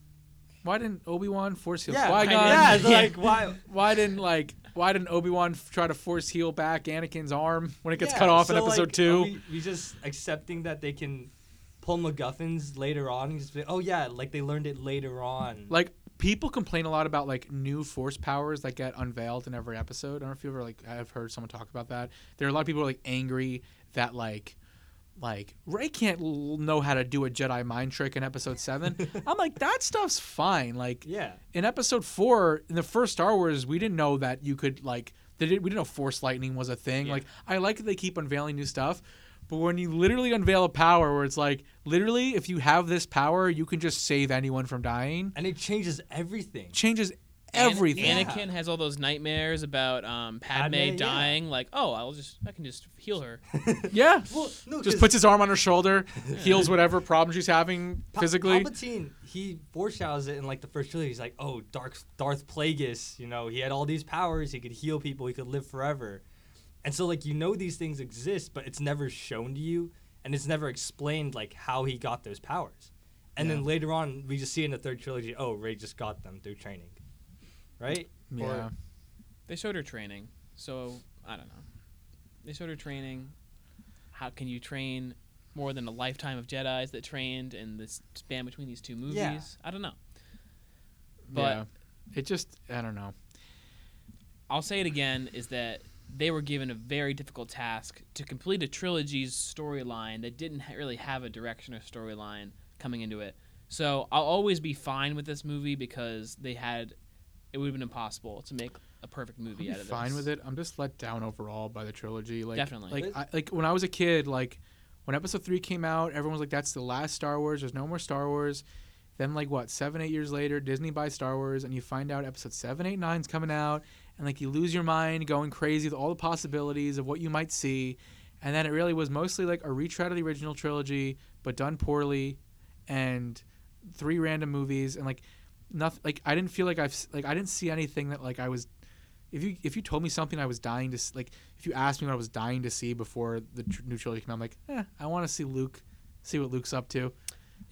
why didn't Obi Wan force heal? Yeah, Qui I Gon? know. yeah, like why? Why didn't like? Why didn't Obi Wan try to force heal back Anakin's arm when it gets Yeah, cut off in episode like, two? We, we just accepting that they can pull MacGuffins later on. You just be, oh yeah, like they learned it later on. Like people complain a lot about like new force powers that get unveiled in every episode. I don't know if you ever like I've heard someone talk about that. There are a lot of people who are, like angry that like like Rey can't l- know how to do a Jedi mind trick in episode 7. I'm like that stuff's fine. Like yeah, in episode 4 in the first Star Wars, we didn't know that you could like they didn't, we didn't know force lightning was a thing. Yeah. Like I like that they keep unveiling new stuff. But when you literally unveil a power where it's like, literally, if you have this power, you can just save anyone from dying, and it changes everything. changes An- everything. Yeah. Anakin has all those nightmares about um, Padme, Padme, yeah. dying. Like, oh, I'll just I can just heal her. Yeah. Well, no, Just 'cause puts his arm on her shoulder, heals whatever problem she's having Pa- physically. Palpatine, he foreshadows it in like the first trilogy. He's like, oh, Darth Darth Plagueis, you know, he had all these powers. He could heal people. He could live forever. And so like you know these things exist, but it's never shown to you, and it's never explained like how he got those powers. And then later on, we just see in the third trilogy, oh, Rey just got them through training, right? yeah. Or- They showed her training, so I don't know. They showed her training. How can you train more than a lifetime of Jedi's that trained in this span between these two movies? Yeah. I don't know. But yeah. It just, I don't know. I'll say it again: is that they were given a very difficult task to complete a trilogy's storyline that didn't ha- really have a direction or storyline coming into it. So I'll always be fine with this movie because they had. It would have been impossible to make a perfect movie out of it. fine this. with it. I'm just let down overall by the trilogy. Like, Definitely. Like, I, like when I was a kid, like when Episode Three came out, everyone was like, "That's the last Star Wars. There's no more Star Wars." Then, like what, seven, eight years later, Disney buys Star Wars, and you find out Episode Seven, Eight, Nine's coming out, and like you lose your mind, going crazy with all the possibilities of what you might see, and then it really was mostly like a retread of the original trilogy, but done poorly, and three random movies, and like nothing. Like I didn't feel like I've like I didn't see anything that like I was if you if you told me something I was dying to like if you asked me what I was dying to see before the tr- new trilogy came I'm like, eh, I want to see Luke, see what Luke's up to.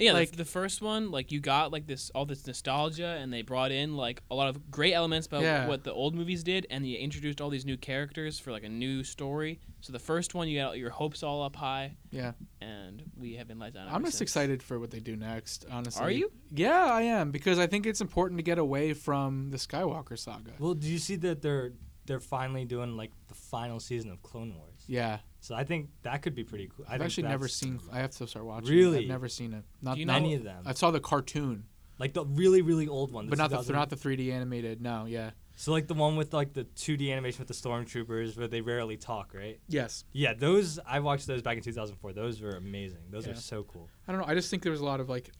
Yeah, Like- like the first one, like you got like this all this nostalgia, and they brought in like a lot of great elements about Yeah. what the old movies did, and you introduced all these new characters for like a new story. So the first one, you got your hopes all up high, Yeah, and we have been let down. I'm just since. excited for what they do next. Honestly, Are you? Yeah, I am because I think it's important to get away from the Skywalker saga. Well, do you see that they're they're finally doing like the final season of Clone Wars? Yeah, So I think that could be pretty cool. I I've actually never seen. I have to start watching. it. Really? I've never seen it. Not, Do you know- any of them, I saw the cartoon, like the really really old one, but not the 2000 not the 3D animated. No, yeah. So like the one with like the 2D animation with the stormtroopers where they rarely talk, right? Yes. Yeah, those I watched those back in 2004. Those were amazing. Those Yeah. are so cool. I don't know. I just think there was a lot of like,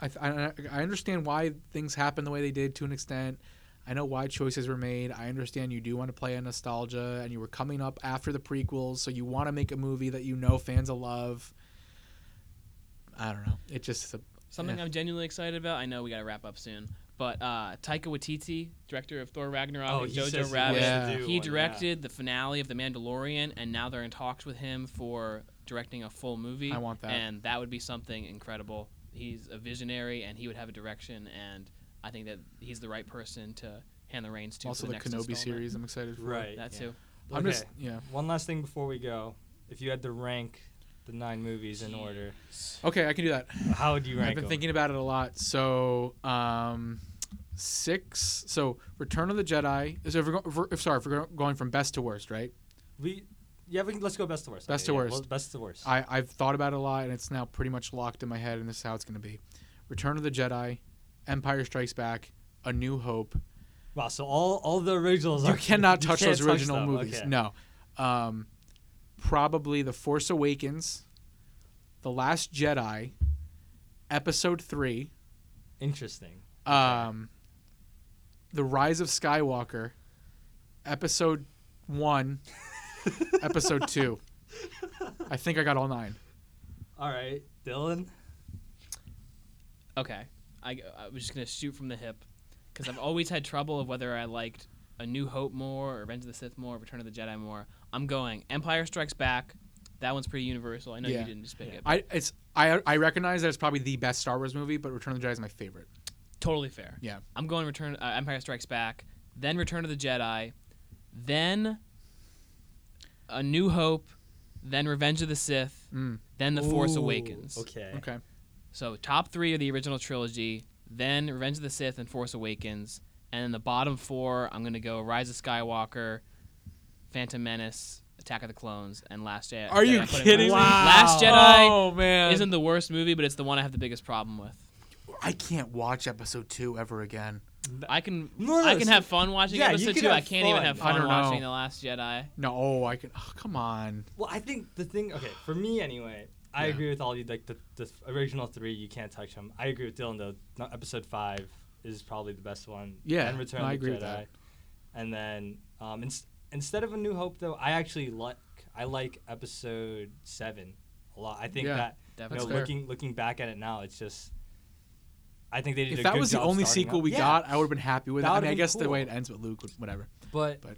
I, th- I I understand why things happen the way they did to an extent. I know why choices were made. I understand you do want to play on nostalgia, and you were coming up after the prequels, so you want to make a movie that you know fans will love. I don't know. It just Something Yeah. I'm genuinely excited about. I know we got to wrap up soon, but uh, Taika Waititi, director of Thor Ragnarok Oh, and Jojo he Rabbit, wants to do he one, yeah. directed the finale of The Mandalorian, and now they're in talks with him for directing a full movie. I want that. and that would be something incredible. He's a visionary, and he would have a direction, and I think that he's the right person to hand the reins to. also for the the next Kenobi series. I'm excited for. Right. That yeah. too. I'm just yeah. One last thing before we go. If you had to rank the nine movies in order, Okay, I can do that. how would you rank them? I've been them? thinking about it a lot. So, um, six. So, Return of the Jedi. So, if we're, go, if we're if, sorry, if we're going from best to worst, right? We yeah, we can, let's go best to worst. Best Okay, to yeah, worst. well, best to worst. I I've thought about it a lot, and it's now pretty much locked in my head, and this is how it's going to be: Return of the Jedi, Empire Strikes Back, A New Hope. wow, so all all the originals. You are, cannot you touch can't those original them, movies. okay. No. Um, probably The Force Awakens, The Last Jedi, Episode Three. Interesting. um, the rise of skywalker episode one episode two i think i got all nine All right, Dylan. Okay, I, I was just gonna shoot from the hip because I've always had trouble of whether I liked A New Hope more, or Revenge of the Sith more, or Return of the Jedi more. I'm going Empire Strikes Back. That one's pretty universal. I know Yeah. you didn't just pick Yeah. it. i it's i i recognize that it's probably the best star wars movie but return of the jedi is my favorite Totally fair. Yeah. I'm going Return uh, Empire Strikes Back, then Return of the Jedi, then A New Hope, then Revenge of the Sith, Mm, then The Force Awakens. Okay. okay. So top three of the original trilogy, then Revenge of the Sith and Force Awakens, and then the bottom four, I'm gonna go Rise of Skywalker, Phantom Menace, Attack of the Clones, and Last Jedi. Are you Jedi put in kidding me? Last Last- Jedi Oh man. isn't the worst movie, but it's the one I have the biggest problem with. I can't watch episode two ever again. I can No, no, I can have fun watching yeah, you episode can two. I can't even have fun watching know. the Last Jedi. No, I can. Oh, come on. Well, I think the thing. Okay, for me anyway, I Yeah. agree with all you. Like the, the original three, you can't touch them. I agree with Dylan though. no- Episode five is probably the best one. Yeah, Then Return no, of the agree Jedi. with that. And then um, ins- instead of A New Hope though, I actually like I like Episode seven a lot. I think Yeah, that you know, looking looking back at it now, it's just. I think they did If that was the only sequel out. we Yeah, got, I would have been happy with it. That I mean, I guess the way it ends with Luke, whatever. But, But-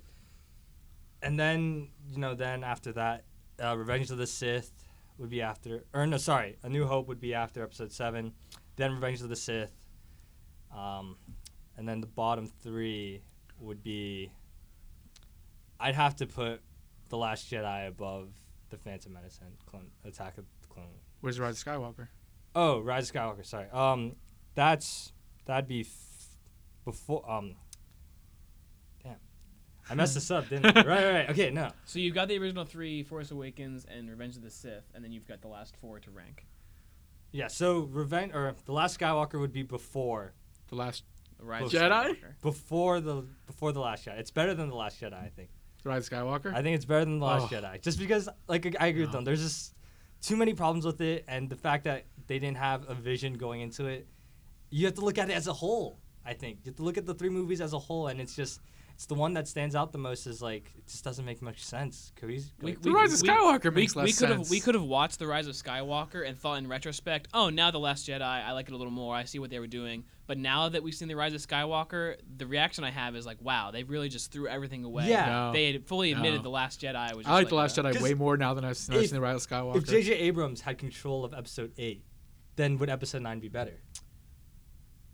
and then you know then after that, uh, Revenge of the Sith would be after, or no, sorry, A New Hope would be after Episode Seven, then Revenge of the Sith, um, and then the bottom three would be. I'd have to put the Last Jedi above the Phantom Menace and Clone, Attack of the Clone. Where's Rise of Skywalker? Oh, Rise of Skywalker. Sorry. Um, that's that'd be f- before. Um, I messed this up, didn't I? Right, right, right. Okay, no. So you've got the original three, Force Awakens and Revenge of the Sith, and then you've got the last four to rank. Yeah. So Revenge or the Last Skywalker would be before The last Rise of Jedi? Skywalker. before the before the Last Jedi. It's better than the Last Jedi, I think. Rise of Skywalker. I think it's better than the Last Oh. Jedi, just because like I agree with No. them. There's just too many problems with it, and the fact that they didn't have a vision going into it. You have to look at it as a whole. I think you have to look at the three movies as a whole, and it's just it's the one that stands out the most. Is like it just doesn't make much sense. Cohese- We- the we- Rise of Skywalker We, makes less we could have sense. we could have watched the Rise of Skywalker and thought in retrospect, oh, now the Last Jedi, I like it a little more. I see what they were doing. But now that we've seen the Rise of Skywalker, the reaction I have is like, wow, they really just threw everything away. Yeah. No. They had fully admitted No. the Last Jedi was. Just I like the Last a- Jedi 'Cause way more now than I've seen, I've seen the Rise of Skywalker. If J.J. Abrams had control of Episode Eight, then would Episode Nine be better?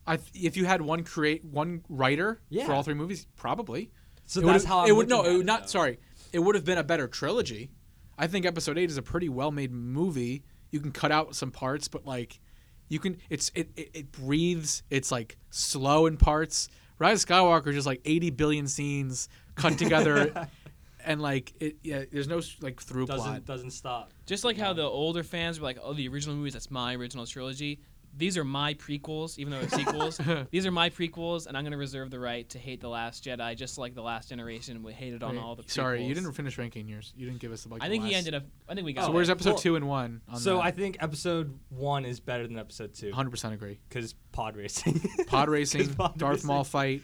I th- if you had one create one writer Yeah. for all three movies, probably. So it that's would've- how I'm it would no, looking it would not. though. Sorry, it would have been a better trilogy. I think Episode Eight is a pretty well made movie. You can cut out some parts, but like, you can. It's it it, it breathes. It's like slow in parts. Rise of Skywalker is just like 80 billion scenes cut together, and like it. Yeah, there's no like through doesn't plot. doesn't stop. Just like how the older fans were like, oh, the original movies, that's my original trilogy. These are my prequels, even though they're sequels. These are my prequels, and I'm going to reserve the right to hate The Last Jedi, just like The Last Generation we hated on Wait, all the prequels. Sorry, you didn't finish ranking yours. You didn't give us the like. I the think he ended up. I think we got. So Oh, where's episode well, two and one? On So that? I think Episode One is better than Episode Two 100% agree. because pod racing. Pod racing, pod Darth racing. Maul fight.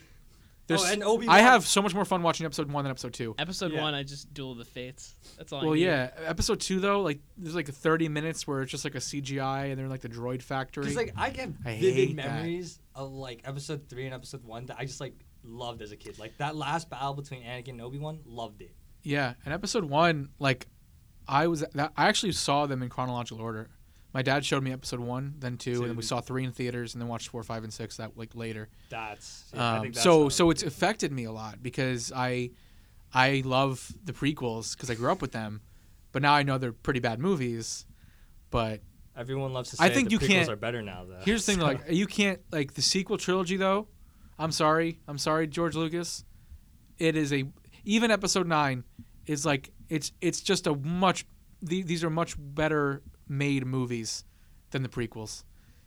There's, Oh, and Obi-Wan. I have so much more fun watching episode one than episode two. Episode Yeah. one, I just duel the fates. That's all. I Well, need. yeah, episode two though, like there's like 30 minutes where it's just like a CGI and they're in, like the droid factory. Because like I get I vivid hate that. memories of like Episode Three and Episode One that I just like loved as a kid. Like that last battle between Anakin and Obi Wan, loved it. yeah, and episode one, like I was, that, I actually saw them in chronological order. My dad showed me episode one, then two, and then we saw three in theaters, and then watched four, five, and six that like later. That's yeah, Um, think that's so so it's affected me a lot because I I love the prequels because I grew up with them, but now I know they're pretty bad movies. But everyone loves to say I think the you prequels can't- are better now though. here's the thing: So- like you can't like the sequel trilogy though. I'm sorry, I'm sorry, George Lucas. It is a even episode nine is like it's it's just a much the, these are much better made movies than the prequels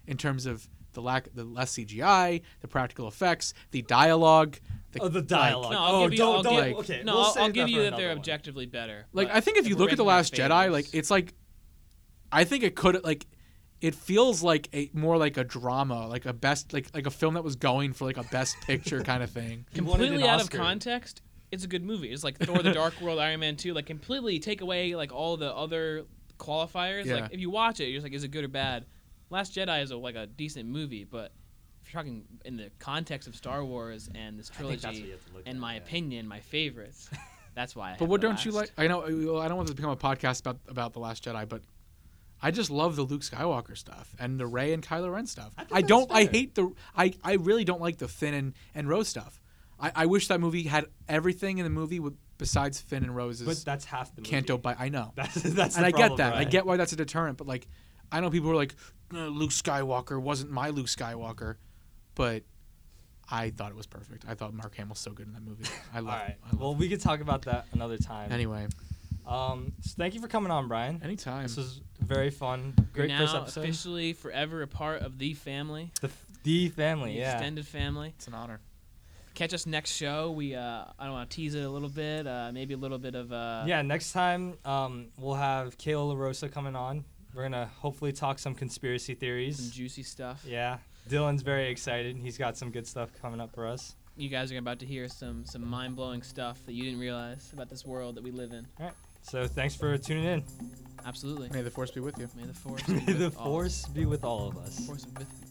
in terms of the lack the less CGI, the practical effects, the dialogue. The, oh, the like- dialogue. No, I'll oh, give you. don't, I'll don't. give, like- okay, no, we'll I'll, I'll give that you that they're one. objectively better. Like I think if you look at the ranking our Last Jedi, favorites- like it's like I think it could like it feels like a more like a drama, like a best like like a film that was going for like a best picture kind of thing. He wanted an completely out of context, it's a good movie. It's like Thor: The Dark World, Iron Man 2. Like completely take away like all the other qualifiers. Yeah. Like if you watch it, you're just like, is it good or bad? Last Jedi is a, like a decent movie, but if you're talking in the context of Star Wars and this I think that's what trilogy, you have to look in at, my yeah. opinion, my favorites. That's why. I But have what the don't you like? I know I don't want this to become a podcast about about the Last Jedi, but I just love the Luke Skywalker stuff and the Rey and Kylo Ren stuff. I I, don't. I hate the. I I really don't like the Finn and and Rose stuff. I, I wish that movie had everything in the movie with besides Finn and Rose's But that's half the movie. Canto Bight. I know, That's that's and the I get problem, that. I get why that's a deterrent. But like, I know people were like, "Uh, Luke Skywalker wasn't my Luke Skywalker, but I thought it was perfect. I thought Mark Hamill's so good in that movie. I love. right. it. Love Well, we could talk about that another time. Anyway, Um, so thank you for coming on, Brian. anytime. This was very fun. You're Great now first episode. officially forever a part of the family, The, the family, the yeah. extended family. It's an honor. Catch us next show. We uh, I don't want to tease it a little bit. Uh, maybe a little bit of uh, yeah, next time um, we'll have Kayla LaRosa coming on. We're gonna hopefully talk some conspiracy theories, some juicy stuff. Yeah, Dylan's very excited. He's got some good stuff coming up for us. You guys are about to hear some some mind blowing stuff that you didn't realize about this world that we live in. All right. So thanks for tuning in. Absolutely. May the force be with you. May the force. be May the with all. force be with all of us. Force with